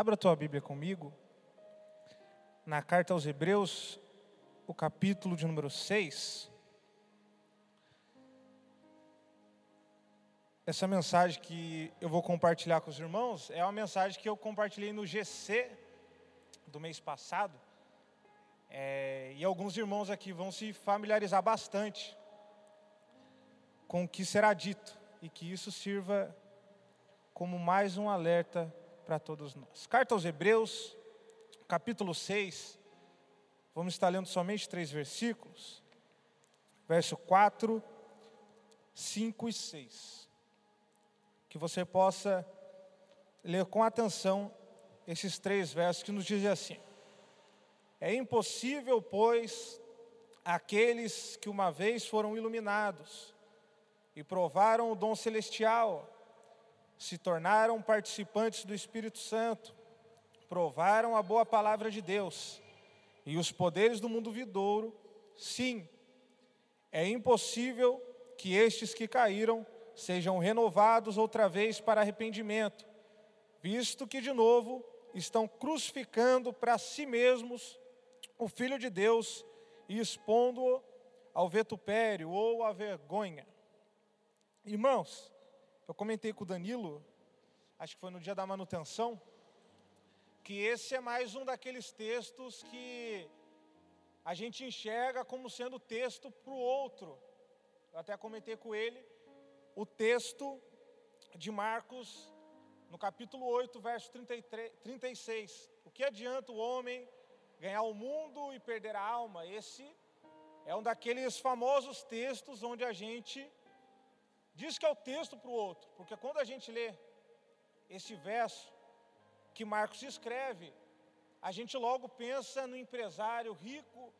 Abra a tua Bíblia comigo, na carta aos Hebreus, o capítulo de número 6. Essa mensagem que eu vou compartilhar com os irmãos é uma mensagem que eu compartilhei no GC do mês passado. É, e alguns irmãos aqui vão se familiarizar bastante com o que será dito e que isso sirva como mais um alerta para todos nós. Carta aos Hebreus, capítulo 6, vamos estar lendo somente três versículos, verso 4, 5 e 6. Que você possa ler com atenção esses três versos que nos dizem assim: É impossível, pois, aqueles que uma vez foram iluminados e provaram o dom celestial, se tornaram participantes do Espírito Santo, provaram a boa palavra de Deus e os poderes do mundo vidouro, sim, é impossível que estes que caíram sejam renovados outra vez para arrependimento, visto que de novo estão crucificando para si mesmos o Filho de Deus e expondo-o ao vetupério ou à vergonha. Irmãos, eu comentei com o Danilo, acho que foi no dia da manutenção, que esse é mais um daqueles textos que a gente enxerga como sendo texto para o outro. Eu até comentei com ele o texto de Marcos, no capítulo 8, verso 33, 36. O que adianta o homem ganhar o mundo e perder a alma? Esse é um daqueles famosos textos onde a gente Diz que é o texto para o outro, porque quando a gente lê esse verso que Marcos escreve, a gente logo pensa no empresário rico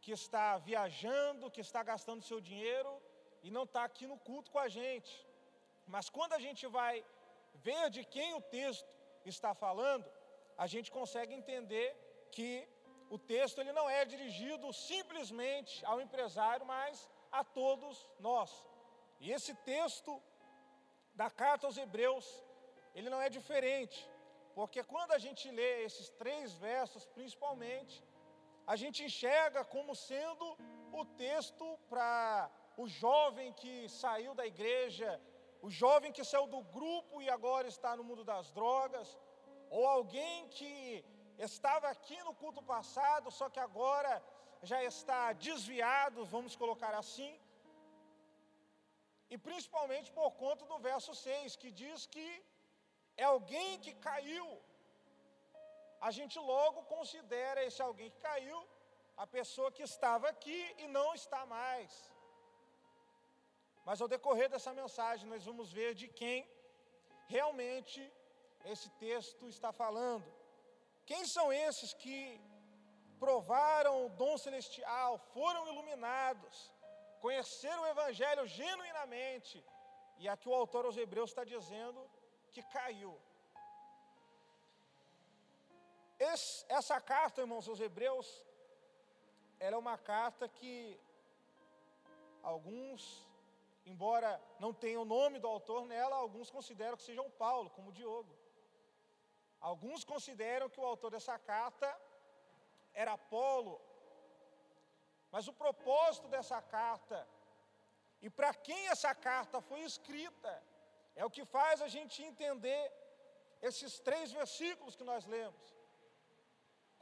que está viajando, que está gastando seu dinheiro e não está aqui no culto com a gente. Mas quando a gente vai ver de quem o texto está falando, a gente consegue entender que o texto ele não é dirigido simplesmente ao empresário, mas a todos nós. E esse texto da carta aos Hebreus, ele não é diferente, porque quando a gente lê esses três versos, principalmente, a gente enxerga como sendo o texto para o jovem que saiu da igreja, o jovem que saiu do grupo e agora está no mundo das drogas, ou alguém que estava aqui no culto passado, só que agora já está desviado, vamos colocar assim, e principalmente por conta do verso 6, que diz que é alguém que caiu. A gente logo considera esse alguém que caiu a pessoa que estava aqui e não está mais. Mas ao decorrer dessa mensagem, nós vamos ver de quem realmente esse texto está falando. Quem são esses que provaram o dom celestial, foram iluminados, conheceram o Evangelho genuinamente. E aqui o autor aos Hebreus está dizendo que caiu. Esse, essa carta, irmãos, aos Hebreus, ela é uma carta que alguns, embora não tenham o nome do autor nela, alguns consideram que seja o Paulo, como Diogo. Alguns consideram que o autor dessa carta era Apolo mas o propósito dessa carta e para quem essa carta foi escrita é o que faz a gente entender esses três versículos que nós lemos.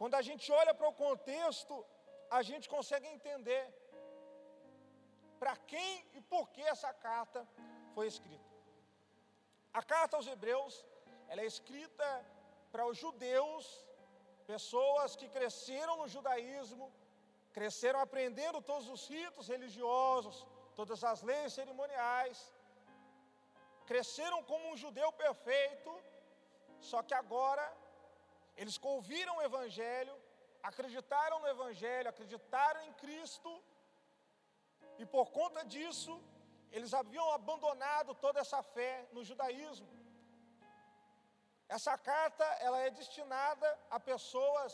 Quando a gente olha para o contexto, a gente consegue entender para quem e por que essa carta foi escrita. A carta aos Hebreus, ela é escrita para os judeus, pessoas que cresceram no judaísmo, cresceram aprendendo todos os ritos religiosos, todas as leis cerimoniais, cresceram como um judeu perfeito, só que agora eles ouviram o Evangelho, acreditaram no Evangelho, acreditaram em Cristo, e por conta disso, eles haviam abandonado toda essa fé no judaísmo. Essa carta ela é destinada a pessoas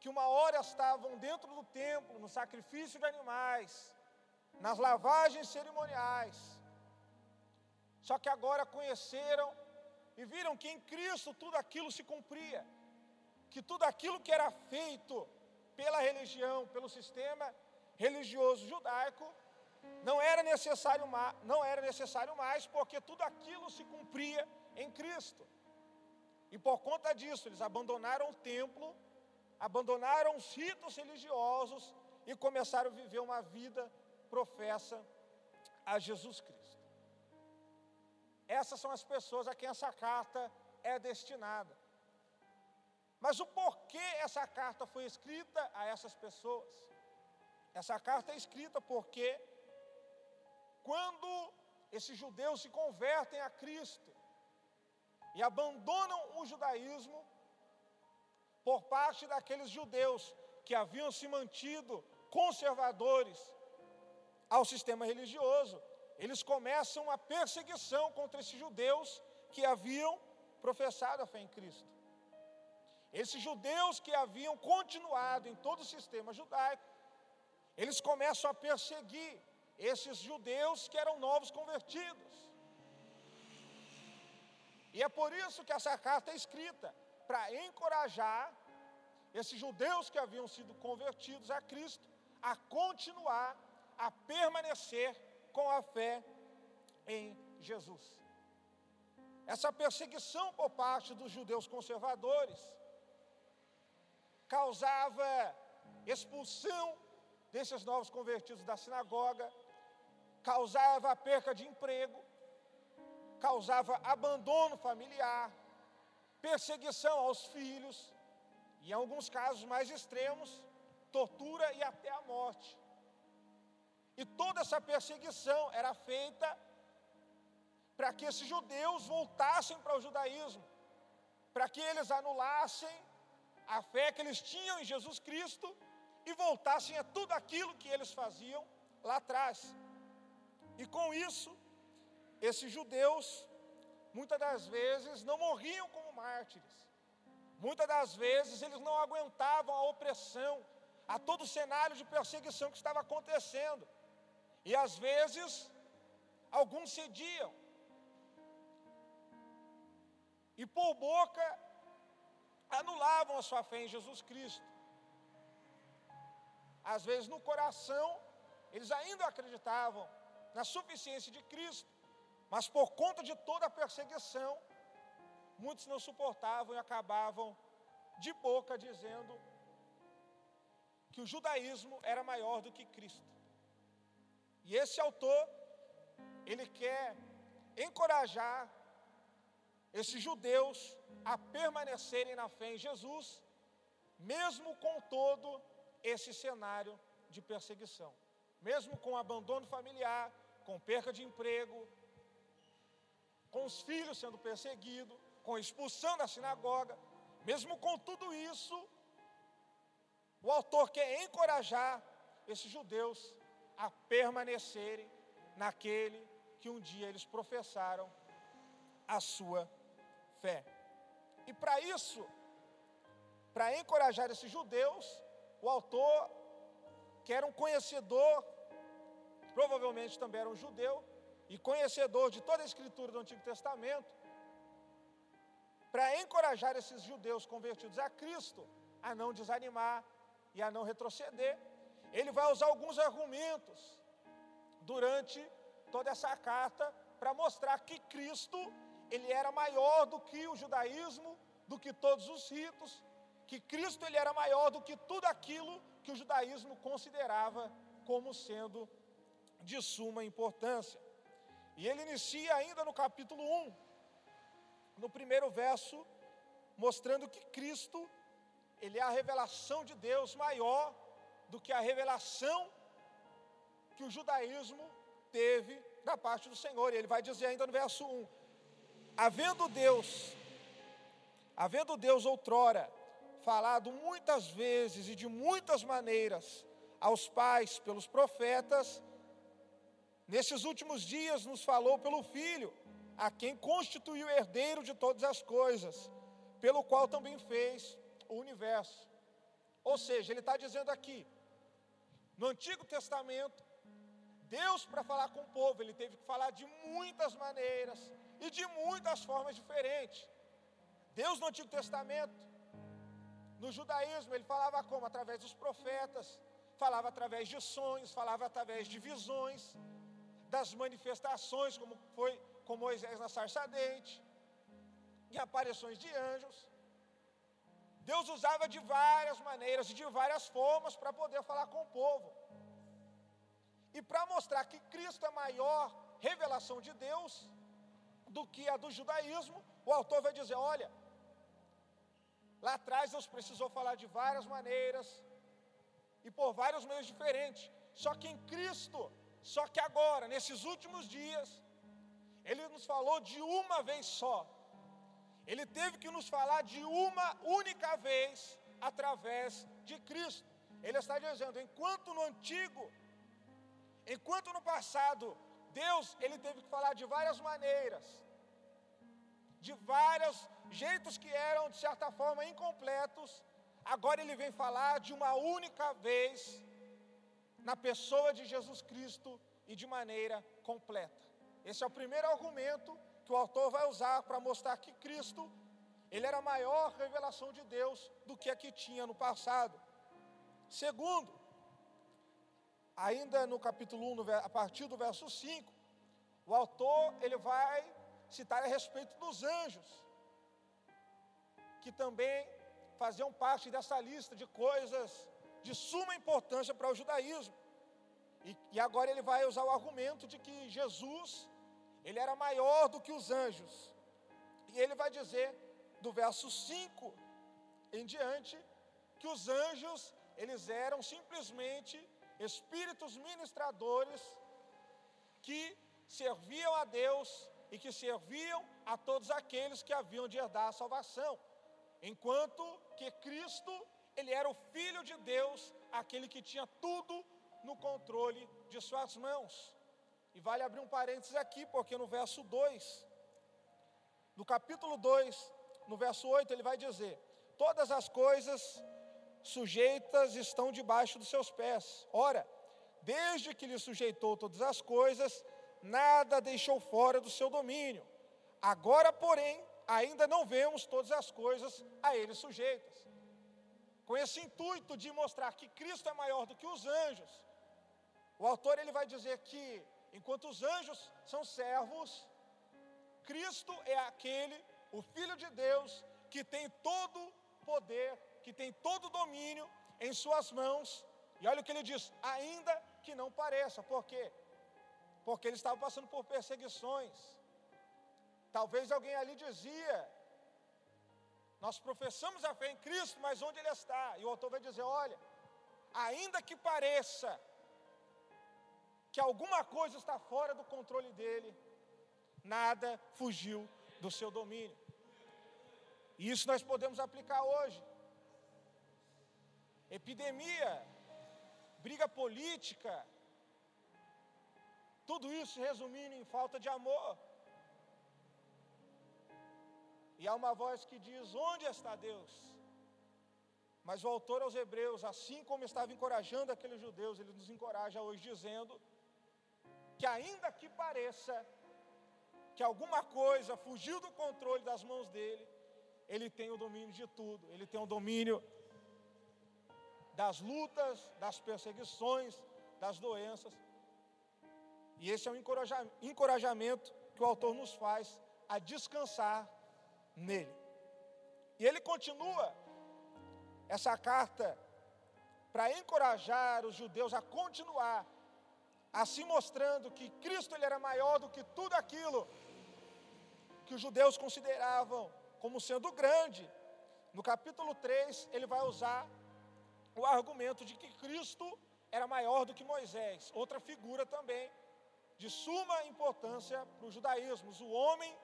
que uma hora estavam dentro do templo, no sacrifício de animais, nas lavagens cerimoniais, só que agora conheceram e viram que em Cristo tudo aquilo se cumpria, que tudo aquilo que era feito pela religião, pelo sistema religioso judaico, não era necessário mais, não era necessário mais, porque tudo aquilo se cumpria em Cristo. E por conta disso, eles abandonaram o templo, abandonaram os ritos religiosos e começaram a viver uma vida professa a Jesus Cristo. Essas são as pessoas a quem essa carta é destinada. Mas o porquê essa carta foi escrita a essas pessoas? Essa carta é escrita porque quando esses judeus se convertem a Cristo e abandonam o judaísmo, por parte daqueles judeus que haviam se mantido conservadores ao sistema religioso, eles começam uma perseguição contra esses judeus que haviam professado a fé em Cristo. Esses judeus que haviam continuado em todo o sistema judaico, eles começam a perseguir esses judeus que eram novos convertidos. E é por isso que essa carta é escrita para encorajar esses judeus que haviam sido convertidos a Cristo a continuar a permanecer com a fé em Jesus. Essa perseguição por parte dos judeus conservadores causava expulsão desses novos convertidos da sinagoga, causava perca de emprego, causava abandono familiar, perseguição aos filhos, e em alguns casos mais extremos, tortura e até a morte. E toda essa perseguição era feita para que esses judeus voltassem para o judaísmo, para que eles anulassem a fé que eles tinham em Jesus Cristo e voltassem a tudo aquilo que eles faziam lá atrás. E com isso, esses judeus, muitas das vezes, não morriam como mártires. Muitas das vezes eles não aguentavam a opressão, a todo o cenário de perseguição que estava acontecendo. E às vezes, alguns cediam. E por boca anulavam a sua fé em Jesus Cristo. Às vezes no coração, eles ainda acreditavam na suficiência de Cristo, mas por conta de toda a perseguição, muitos não suportavam e acabavam de boca dizendo que o judaísmo era maior do que Cristo. E esse autor, ele quer encorajar esses judeus a permanecerem na fé em Jesus, mesmo com todo esse cenário de perseguição, mesmo com abandono familiar, com perca de emprego, com os filhos sendo perseguidos, com expulsão da sinagoga, mesmo com tudo isso, o autor quer encorajar esses judeus a permanecerem naquele que um dia eles professaram a sua fé. E para isso, para encorajar esses judeus, o autor, que era um conhecedor, provavelmente também era um judeu, e conhecedor de toda a escritura do Antigo Testamento, para encorajar esses judeus convertidos a Cristo a não desanimar e a não retroceder, ele vai usar alguns argumentos durante toda essa carta para mostrar que Cristo ele era maior do que o judaísmo, do que todos os ritos, que Cristo ele era maior do que tudo aquilo que o judaísmo considerava como sendo de suma importância. E ele inicia ainda no capítulo 1, no primeiro verso, mostrando que Cristo, ele é a revelação de Deus maior do que a revelação que o judaísmo teve da parte do Senhor. E ele vai dizer ainda no verso 1: havendo Deus, havendo Deus outrora falado muitas vezes e de muitas maneiras aos pais pelos profetas, nesses últimos dias nos falou pelo Filho, a quem constituiu herdeiro de todas as coisas, pelo qual também fez o universo. Ou seja, ele está dizendo aqui, no Antigo Testamento, Deus, para falar com o povo, ele teve que falar de muitas maneiras e de muitas formas diferentes. Deus no Antigo Testamento, no judaísmo, ele falava como? Através dos profetas, falava através de sonhos, falava através de visões, das manifestações, como foi com Moisés na sarça dente, e aparições de anjos. Deus usava de várias maneiras e de várias formas para poder falar com o povo. E para mostrar que Cristo é maior revelação de Deus do que a do judaísmo, o autor vai dizer: olha, lá atrás Deus precisou falar de várias maneiras e por vários meios diferentes. Só que em Cristo, só que agora, nesses últimos dias, Ele nos falou de uma vez só. Ele teve que nos falar de uma única vez através de Cristo. Ele está dizendo, enquanto no antigo, enquanto no passado, Deus, ele teve que falar de várias maneiras, de vários jeitos que eram de certa forma incompletos, agora ele vem falar de uma única vez na pessoa de Jesus Cristo e de maneira completa. Esse é o primeiro argumento que o autor vai usar para mostrar que Cristo, ele era a maior revelação de Deus do que a que tinha no passado. Segundo, ainda no capítulo 1, a partir do verso 5, o autor ele vai citar a respeito dos anjos, que também faziam parte dessa lista de coisas de suma importância para o judaísmo. E, e agora ele vai usar o argumento de que Jesus ele era maior do que os anjos. E ele vai dizer, do verso 5 em diante, que os anjos, eles eram simplesmente espíritos ministradores que serviam a Deus e que serviam a todos aqueles que haviam de herdar a salvação. Enquanto que Cristo, ele era o filho de Deus, aquele que tinha tudo no controle de suas mãos. E vale abrir um parênteses aqui, porque no verso 2, no capítulo 2, no verso 8, ele vai dizer: Todas as coisas sujeitas estão debaixo dos seus pés. Ora, desde que lhe sujeitou todas as coisas, nada deixou fora do seu domínio. Agora, porém, ainda não vemos todas as coisas a ele sujeitas. Com esse intuito de mostrar que Cristo é maior do que os anjos, o autor ele vai dizer que Enquanto os anjos são servos, Cristo é aquele, o Filho de Deus, que tem todo poder, que tem todo domínio em suas mãos. E olha o que ele diz: ainda que não pareça, por quê? Porque ele estava passando por perseguições. Talvez alguém ali dizia: Nós professamos a fé em Cristo, mas onde ele está? E o autor vai dizer: Olha, ainda que pareça que alguma coisa está fora do controle dele, nada fugiu do seu domínio. E isso nós podemos aplicar hoje. Epidemia, briga política, tudo isso resumindo em falta de amor. E há uma voz que diz: Onde está Deus? Mas o autor aos Hebreus, assim como estava encorajando aqueles judeus, ele nos encoraja hoje dizendo que ainda que pareça que alguma coisa fugiu do controle das mãos dele, ele tem o domínio de tudo, ele tem o domínio das lutas, das perseguições, das doenças. E esse é um encorajamento que o autor nos faz a descansar nele. E ele continua essa carta para encorajar os judeus a continuar assim mostrando que Cristo ele era maior do que tudo aquilo que os judeus consideravam como sendo grande. No capítulo 3, ele vai usar o argumento de que Cristo era maior do que Moisés, outra figura também de suma importância para o judaísmo, o homem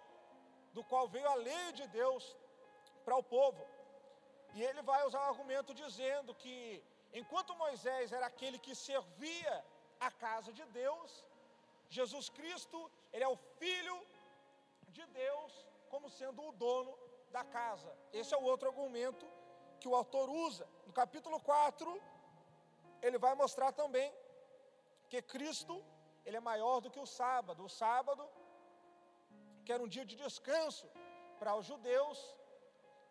do qual veio a lei de Deus para o povo. E ele vai usar o argumento dizendo que enquanto Moisés era aquele que servia a casa de Deus. Jesus Cristo, ele é o filho de Deus, como sendo o dono da casa. Esse é o outro argumento que o autor usa. No capítulo 4, ele vai mostrar também que Cristo, ele é maior do que o sábado. O sábado, que era um dia de descanso para os judeus,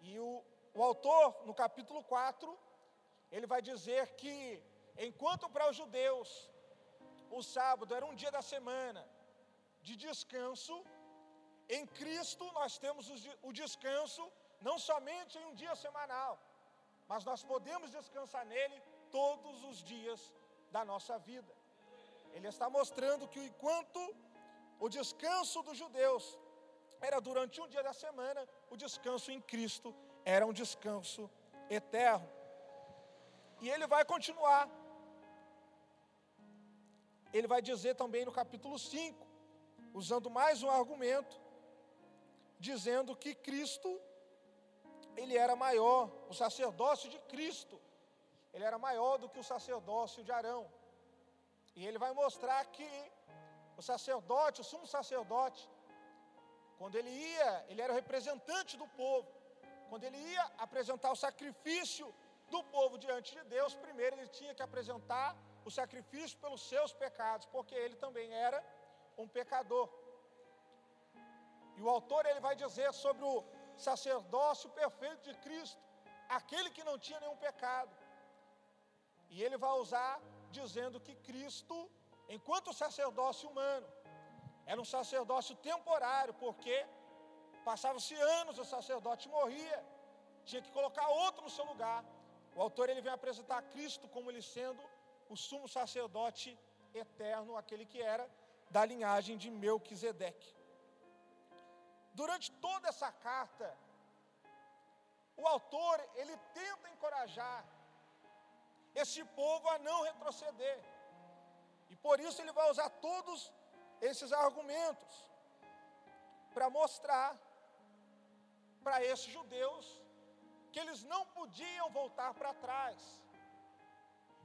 e o, o autor, no capítulo 4, ele vai dizer que, enquanto para os judeus o sábado era um dia da semana de descanso, em Cristo nós temos o descanso não somente em um dia semanal, mas nós podemos descansar nele todos os dias da nossa vida. Ele está mostrando que enquanto o descanso dos judeus era durante um dia da semana, o descanso em Cristo era um descanso eterno. E ele vai continuar. Ele vai dizer também no capítulo 5, usando mais um argumento, dizendo que Cristo ele era maior, o sacerdócio de Cristo, ele era maior do que o sacerdócio de Arão. E ele vai mostrar que o sacerdote, o sumo sacerdote, quando ele ia, ele era o representante do povo. Quando ele ia apresentar o sacrifício do povo diante de Deus, primeiro ele tinha que apresentar o sacrifício pelos seus pecados, porque ele também era um pecador. E o autor ele vai dizer sobre o sacerdócio perfeito de Cristo, aquele que não tinha nenhum pecado. E ele vai usar dizendo que Cristo, enquanto sacerdócio humano, era um sacerdócio temporário, porque passava-se anos, o sacerdote morria, tinha que colocar outro no seu lugar. O autor ele vem apresentar Cristo como ele sendo o sumo sacerdote eterno, aquele que era da linhagem de Melquisedeque. Durante toda essa carta, o autor ele tenta encorajar esse povo a não retroceder. E por isso ele vai usar todos esses argumentos para mostrar para esses judeus que eles não podiam voltar para trás.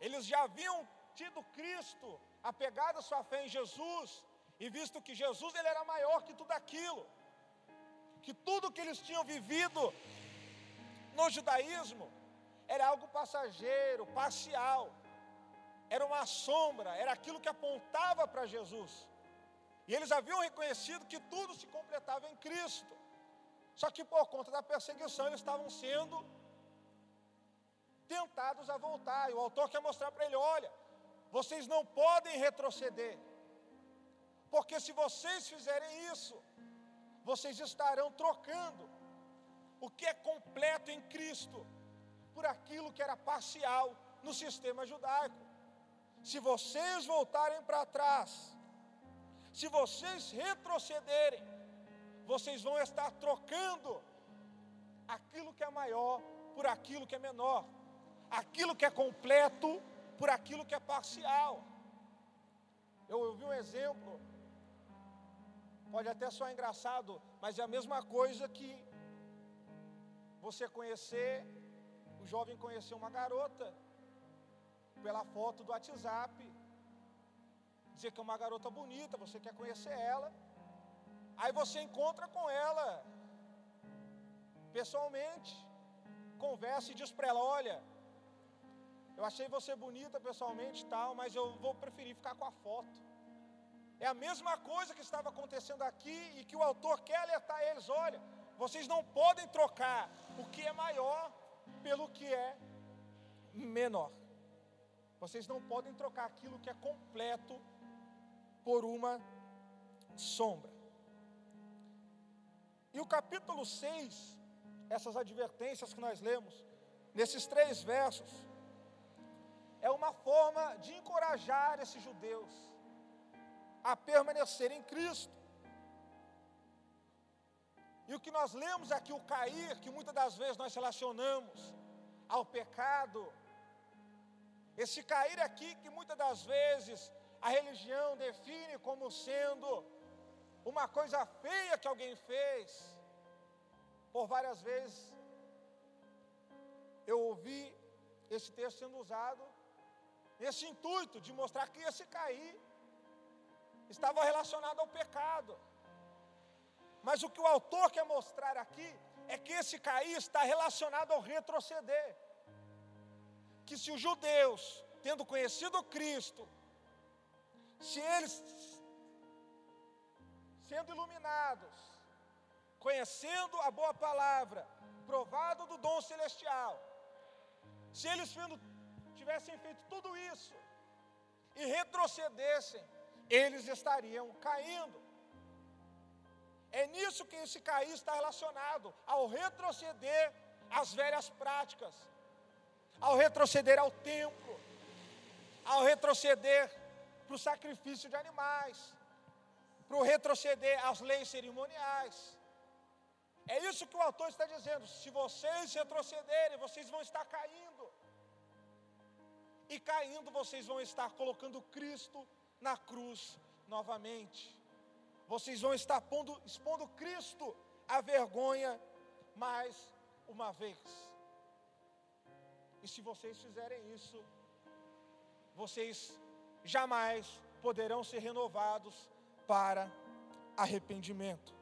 Eles já haviam tido Cristo, apegado a sua fé em Jesus, e visto que Jesus ele era maior que tudo aquilo que tudo que eles tinham vivido no judaísmo era algo passageiro, parcial, era uma sombra, era aquilo que apontava para Jesus. E eles haviam reconhecido que tudo se completava em Cristo. Só que por conta da perseguição eles estavam sendo tentados a voltar. E o autor quer mostrar para ele: olha, vocês não podem retroceder, porque se vocês fizerem isso, vocês estarão trocando o que é completo em Cristo por aquilo que era parcial no sistema judaico. Se vocês voltarem para trás, se vocês retrocederem, vocês vão estar trocando aquilo que é maior por aquilo que é menor, aquilo que é completo por aquilo que é parcial. Eu ouvi um exemplo Pode até soar engraçado, mas é a mesma coisa que você conhecer, o jovem conhecer uma garota pela foto do WhatsApp, dizer que é uma garota bonita, você quer conhecer ela, aí você encontra com ela pessoalmente, conversa e diz para ela: olha, eu achei você bonita pessoalmente tal, mas eu vou preferir ficar com a foto. É a mesma coisa que estava acontecendo aqui e que o autor quer alertar eles: olha, vocês não podem trocar o que é maior pelo que é menor. Vocês não podem trocar aquilo que é completo por uma sombra. E o capítulo 6, essas advertências que nós lemos, nesses três versos, é uma forma de encorajar esses judeus a permanecer em Cristo. E o que nós lemos aqui, o cair, que muitas das vezes nós relacionamos ao pecado, esse cair aqui, que muitas das vezes a religião define como sendo uma coisa feia que alguém fez, por várias vezes eu ouvi esse texto sendo usado nesse intuito de mostrar que esse cair estava relacionado ao pecado. Mas o que o autor quer mostrar aqui é que esse cair está relacionado ao retroceder. Que se os judeus, tendo conhecido Cristo, se eles, sendo iluminados, conhecendo a boa palavra, provado do dom celestial, se eles tivessem feito tudo isso e retrocedessem, eles estariam caindo. É nisso que esse cair está relacionado, ao retroceder às velhas práticas, ao retroceder ao templo, ao retroceder para o sacrifício de animais, para o retroceder às leis cerimoniais. É isso que o autor está dizendo. Se vocês retrocederem, vocês vão estar caindo. E caindo, vocês vão estar colocando Cristo na cruz novamente. Vocês vão estar pondo, expondo Cristo à vergonha mais uma vez. E se vocês fizerem isso, vocês jamais poderão ser renovados para arrependimento.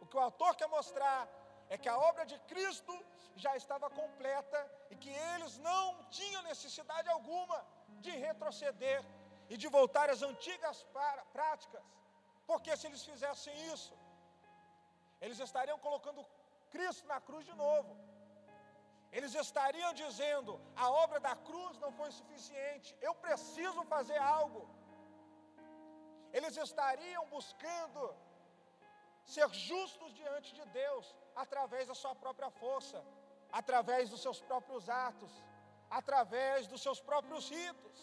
O que o autor quer mostrar é que a obra de Cristo já estava completa e que eles não tinham necessidade alguma de retroceder e de voltar às antigas práticas, porque se eles fizessem isso, eles estariam colocando Cristo na cruz de novo. Eles estariam dizendo: a obra da cruz não foi suficiente, eu preciso fazer algo. Eles estariam buscando ser justos diante de Deus através da sua própria força, através dos seus próprios atos, através dos seus próprios ritos.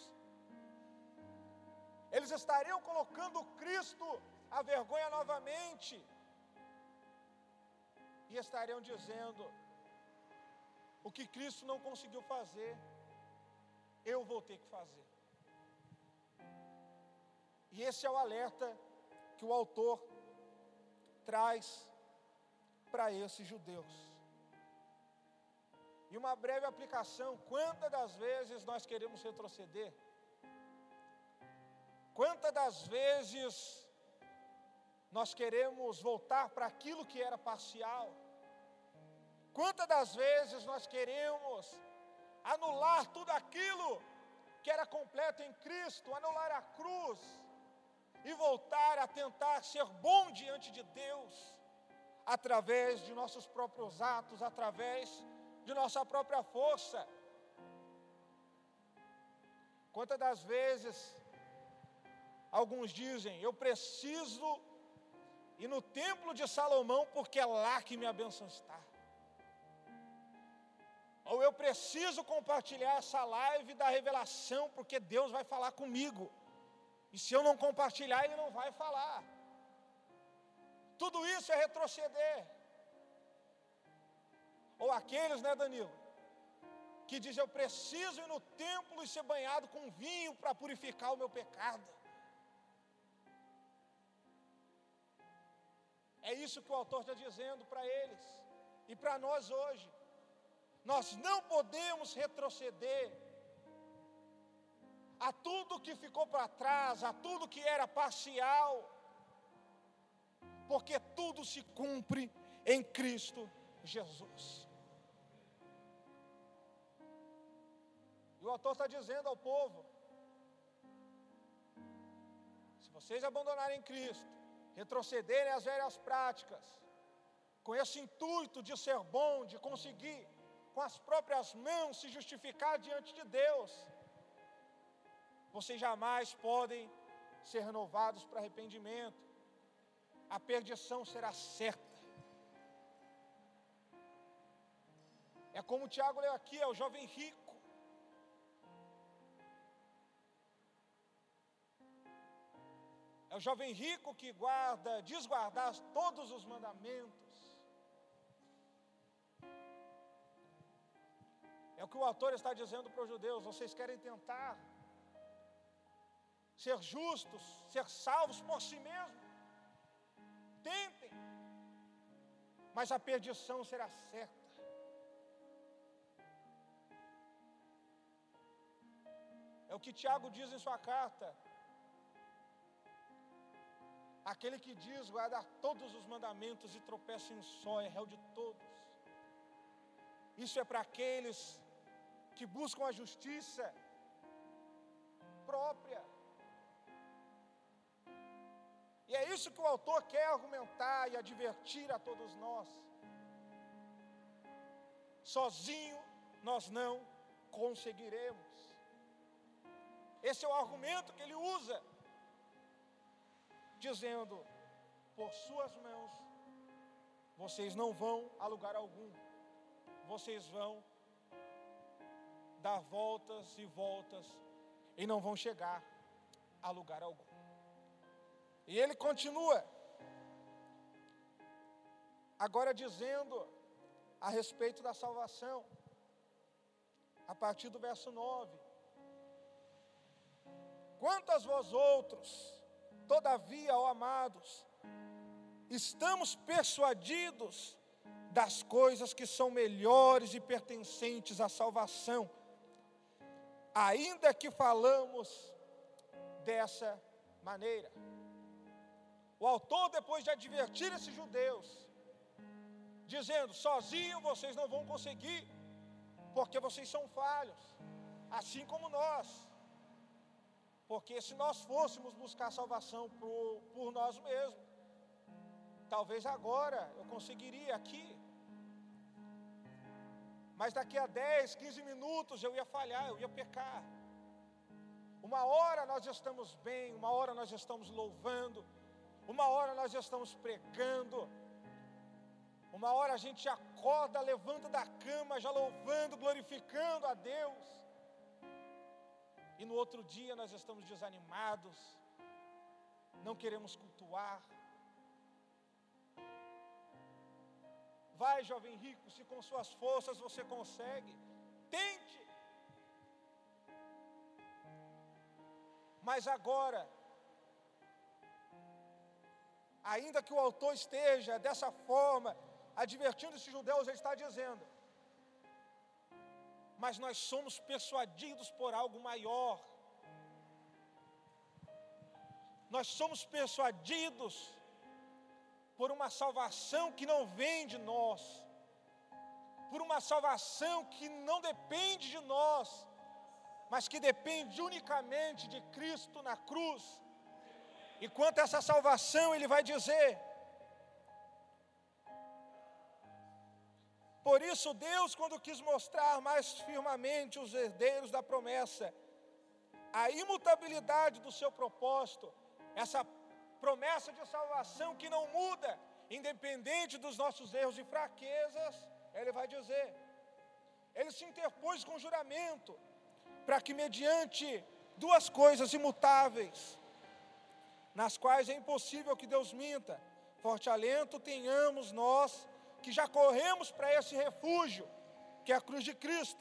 Eles estariam colocando Cristo à vergonha novamente. E estariam dizendo: o que Cristo não conseguiu fazer, eu vou ter que fazer. E esse é o alerta que o autor traz para esses judeus. E uma breve aplicação: quantas das vezes nós queremos retroceder? Quantas das vezes nós queremos voltar para aquilo que era parcial? Quantas das vezes nós queremos anular tudo aquilo que era completo em Cristo, anular a cruz e voltar a tentar ser bom diante de Deus, através de nossos próprios atos, através de nossa própria força? Quantas das vezes Alguns dizem, eu preciso ir no templo de Salomão porque é lá que minha bênção está. Ou eu preciso compartilhar essa live da revelação porque Deus vai falar comigo. E se eu não compartilhar, Ele não vai falar. Tudo isso é retroceder. Ou aqueles, né, Danilo? Que dizem, eu preciso ir no templo e ser banhado com vinho para purificar o meu pecado. É isso que o autor está dizendo para eles e para nós hoje. Nós não podemos retroceder a tudo que ficou para trás, a tudo que era parcial, porque tudo se cumpre em Cristo Jesus. E o autor está dizendo ao povo: se vocês abandonarem Cristo, retrocederem às velhas práticas, com esse intuito de ser bom, de conseguir com as próprias mãos se justificar diante de Deus, vocês jamais podem ser renovados para arrependimento, a perdição será certa. É como o Tiago leu aqui, é o jovem rico. É o jovem rico que guarda, diz guardar todos os mandamentos. É o que o autor está dizendo para os judeus: vocês querem tentar ser justos, ser salvos por si mesmos? Tentem, mas a perdição será certa. É o que Tiago diz em sua carta. Aquele que diz guardar todos os mandamentos e tropeça em só é réu de todos. Isso é para aqueles que buscam a justiça própria, E é isso que o autor quer argumentar e advertir a todos nós. Sozinho nós não conseguiremos. Esse é o argumento que ele usa, dizendo: por suas mãos vocês não vão a lugar algum, vocês vão dar voltas e voltas e não vão chegar a lugar algum. E ele continua, agora dizendo a respeito da salvação, a partir do verso 9: Quanto vós outros, todavia, ó amados, estamos persuadidos das coisas que são melhores e pertencentes à salvação, ainda que falamos dessa maneira. O autor, depois de advertir esses judeus, dizendo: sozinho vocês não vão conseguir, porque vocês são falhos, assim como nós. Porque se nós fôssemos buscar salvação por, por nós mesmos, talvez agora eu conseguiria aqui, mas daqui a 10, 15 minutos eu ia falhar, eu ia pecar. Uma hora nós estamos bem, uma hora nós estamos louvando, uma hora nós estamos pregando, uma hora a gente acorda, levanta da cama, já louvando, glorificando a Deus. E no outro dia nós estamos desanimados, não queremos cultuar. Vai, jovem rico, se com suas forças você consegue, tente. Mas agora, ainda que o autor esteja dessa forma, advertindo esses judeus, ele está dizendo: mas nós somos persuadidos por algo maior. Nós somos persuadidos por uma salvação que não vem de nós, por uma salvação que não depende de nós, mas que depende unicamente de Cristo na cruz. E quanto a essa salvação, ele vai dizer: Por isso, Deus, quando quis mostrar mais firmemente os herdeiros da promessa, a imutabilidade do seu propósito, essa promessa de salvação que não muda, independente dos nossos erros e fraquezas, ele vai dizer: ele se interpôs com juramento, para que, mediante duas coisas imutáveis, nas quais é impossível que Deus minta, forte alento tenhamos nós que já corremos para esse refúgio, que é a cruz de Cristo,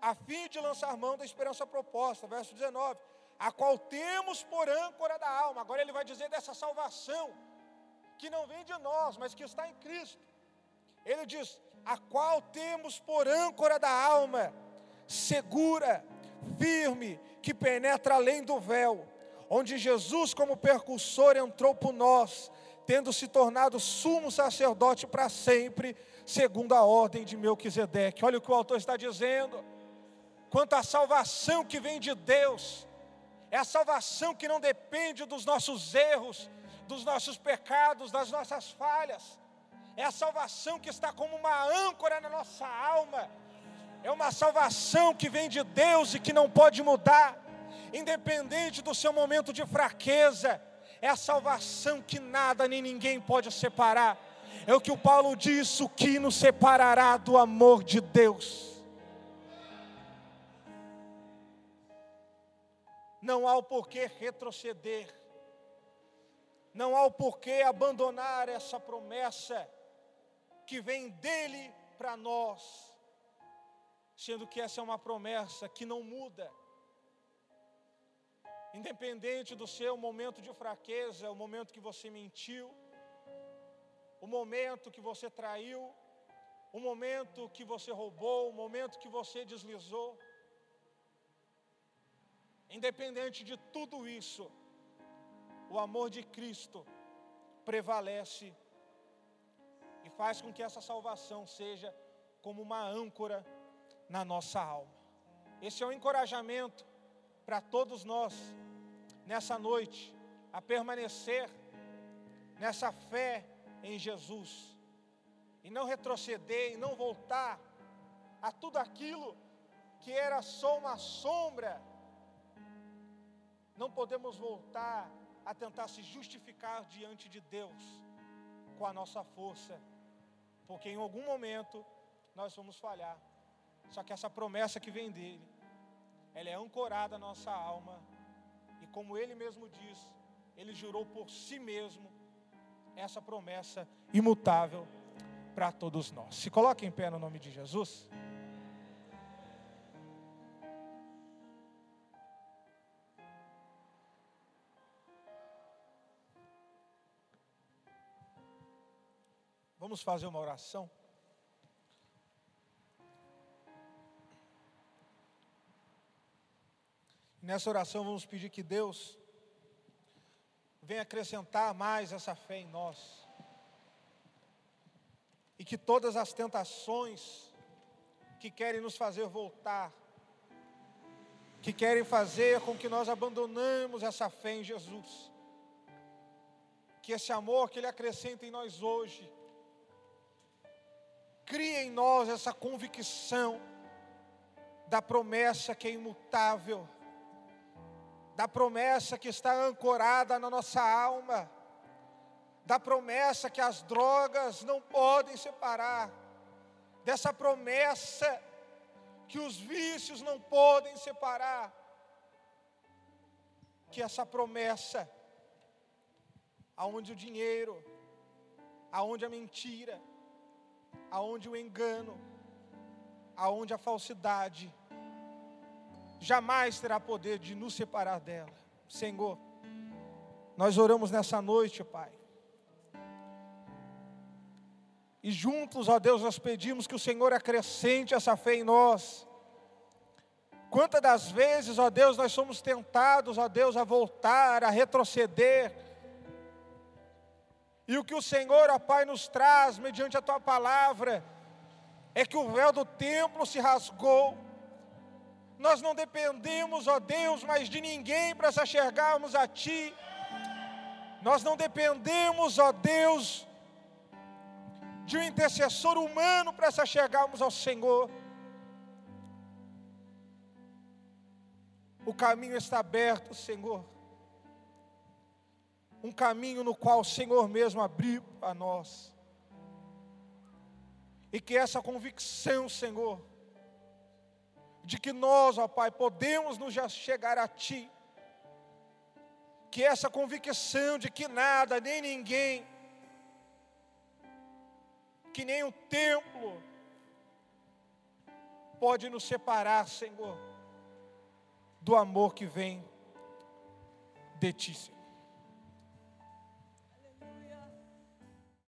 a fim de lançar mão da esperança proposta, verso 19, a qual temos por âncora da alma. Agora ele vai dizer dessa salvação, que não vem de nós, mas que está em Cristo. Ele diz: a qual temos por âncora da alma, segura, firme, que penetra além do véu, onde Jesus, como percussor, entrou por nós tendo se tornado sumo sacerdote para sempre, segundo a ordem de Melquisedeque. Olha o que o autor está dizendo. Quanto à salvação que vem de Deus, é a salvação que não depende dos nossos erros, dos nossos pecados, das nossas falhas. É a salvação que está como uma âncora na nossa alma. É uma salvação que vem de Deus e que não pode mudar, independente do seu momento de fraqueza é a salvação que nada nem ninguém pode separar. É o que o Paulo diz: o que nos separará do amor de Deus. Não há o porquê retroceder, não há o porquê abandonar essa promessa que vem dele para nós, sendo que essa é uma promessa que não muda Independente do seu momento de fraqueza, o momento que você mentiu, o momento que você traiu, o momento que você roubou, o momento que você deslizou. Independente de tudo isso, o amor de Cristo prevalece e faz com que essa salvação seja como uma âncora na nossa alma. Esse é um encorajamento para todos nós nessa noite a permanecer nessa fé em Jesus, e não retroceder, e não voltar a tudo aquilo que era só uma sombra, não podemos voltar a tentar se justificar diante de Deus com a nossa força, porque em algum momento nós vamos falhar. Só que essa promessa que vem dele, ela é ancorada na nossa alma, e como ele mesmo diz, ele jurou por si mesmo essa promessa imutável para todos nós. Se coloque em pé no nome de Jesus. Vamos fazer uma oração. Nessa oração vamos pedir que Deus venha acrescentar mais essa fé em nós. E que todas as tentações que querem nos fazer voltar, que querem fazer com que nós abandonemos essa fé em Jesus, que esse amor que Ele acrescenta em nós hoje, cria em nós essa convicção da promessa que é imutável, da promessa que está ancorada na nossa alma, da promessa que as drogas não podem separar, dessa promessa que os vícios não podem separar, que essa promessa, aonde o dinheiro, aonde a mentira, aonde o engano, aonde a falsidade jamais terá poder de nos separar dela. Senhor, nós oramos nessa noite, Pai. E juntos, ó Deus, nós pedimos que o Senhor acrescente essa fé em nós. Quantas das vezes, ó Deus, nós somos tentados, ó Deus, a voltar, a retroceder, e o que o Senhor, ó Pai, nos traz mediante a tua palavra é que o véu do templo se rasgou. Nós não dependemos, ó Deus, mais de ninguém para se achegarmos a Ti. Nós não dependemos, ó Deus, de um intercessor humano para se achegarmos ao Senhor. O caminho está aberto, Senhor um caminho no qual o Senhor mesmo abriu a nós. E que essa convicção, Senhor, de que nós, ó Pai, podemos nos chegar a Ti, que essa convicção de que nada, nem ninguém, que nem o templo, pode nos separar, Senhor, do amor que vem de Ti, Senhor.